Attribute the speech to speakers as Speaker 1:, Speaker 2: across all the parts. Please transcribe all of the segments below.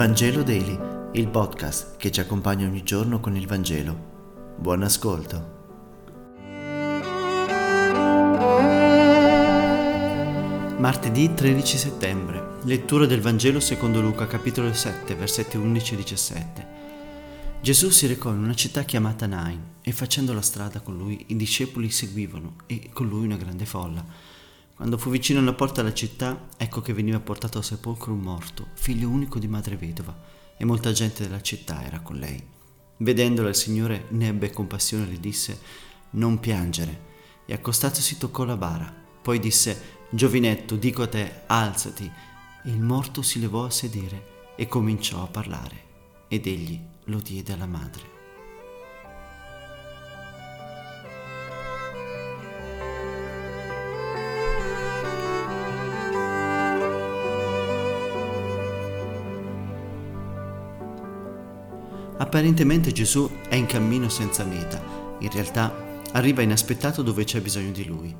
Speaker 1: Vangelo Daily, il podcast che ci accompagna ogni giorno con il Vangelo. Buon ascolto. Martedì 13 settembre. Lettura del Vangelo secondo Luca, capitolo 7, versetti 11 e 17. Gesù si recò in una città chiamata Nain e facendo la strada con lui i discepoli seguivano e con lui una grande folla. Quando fu vicino alla porta della città, ecco che veniva portato al sepolcro un morto, figlio unico di madre vedova, e molta gente della città era con lei. Vedendola il Signore ne ebbe compassione e le disse, non piangere, e accostatosi toccò la bara. Poi disse, Giovinetto, dico a te, alzati. E il morto si levò a sedere e cominciò a parlare, ed egli lo diede alla madre. Apparentemente Gesù è in cammino senza meta, in realtà arriva inaspettato dove c'è bisogno di lui.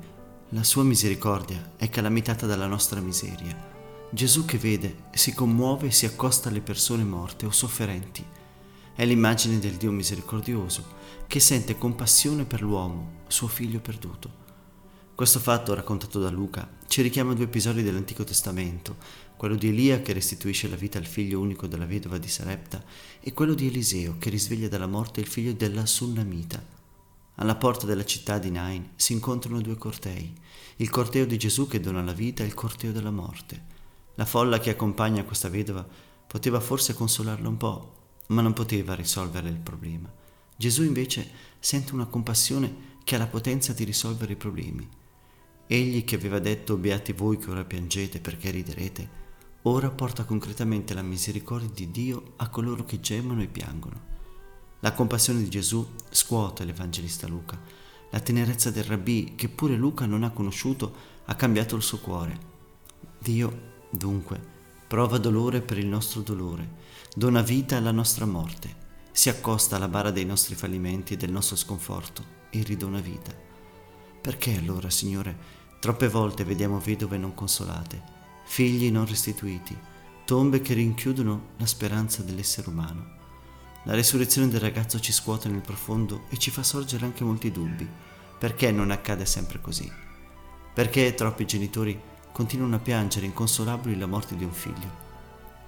Speaker 1: La sua misericordia è calamitata dalla nostra miseria. Gesù che vede, si commuove e si accosta alle persone morte o sofferenti. È l'immagine del Dio misericordioso, che sente compassione per l'uomo, suo figlio perduto. Questo fatto, raccontato da Luca, ci richiama due episodi dell'Antico Testamento, quello di Elia che restituisce la vita al figlio unico della vedova di Sarepta e quello di Eliseo che risveglia dalla morte il figlio della Sunnamita. Alla porta della città di Nain si incontrano due cortei, il corteo di Gesù che dona la vita e il corteo della morte. La folla che accompagna questa vedova poteva forse consolarla un po', ma non poteva risolvere il problema. Gesù invece sente una compassione che ha la potenza di risolvere i problemi. Egli che aveva detto beati voi che ora piangete perché riderete, ora porta concretamente la misericordia di Dio a coloro che gemono e piangono. La compassione di Gesù scuote l'Evangelista Luca. La tenerezza del rabbì, che pure Luca non ha conosciuto, ha cambiato il suo cuore. Dio, dunque, prova dolore per il nostro dolore, dona vita alla nostra morte, si accosta alla bara dei nostri fallimenti e del nostro sconforto e ridona vita. Perché allora, Signore, troppe volte vediamo vedove non consolate? Figli non restituiti, tombe che rinchiudono la speranza dell'essere umano. La resurrezione del ragazzo ci scuote nel profondo e ci fa sorgere anche molti dubbi. Perché non accade sempre così? Perché troppi genitori continuano a piangere inconsolabili la morte di un figlio?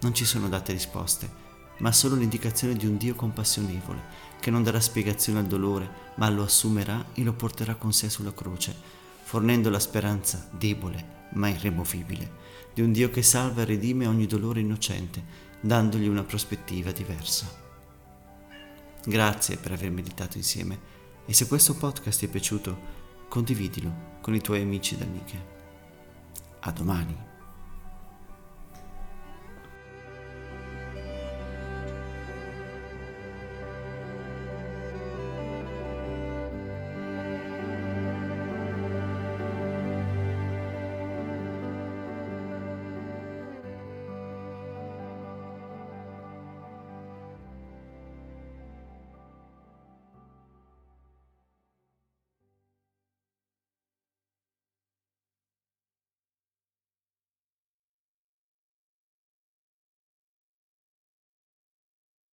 Speaker 1: Non ci sono date risposte, ma solo l'indicazione di un Dio compassionevole, che non darà spiegazione al dolore, ma lo assumerà e lo porterà con sé sulla croce, fornendo la speranza debole ma irremovibile, di un Dio che salva e redime ogni dolore innocente, dandogli una prospettiva diversa. Grazie per aver meditato insieme e se questo podcast ti è piaciuto, condividilo con i tuoi amici ed amiche. A domani.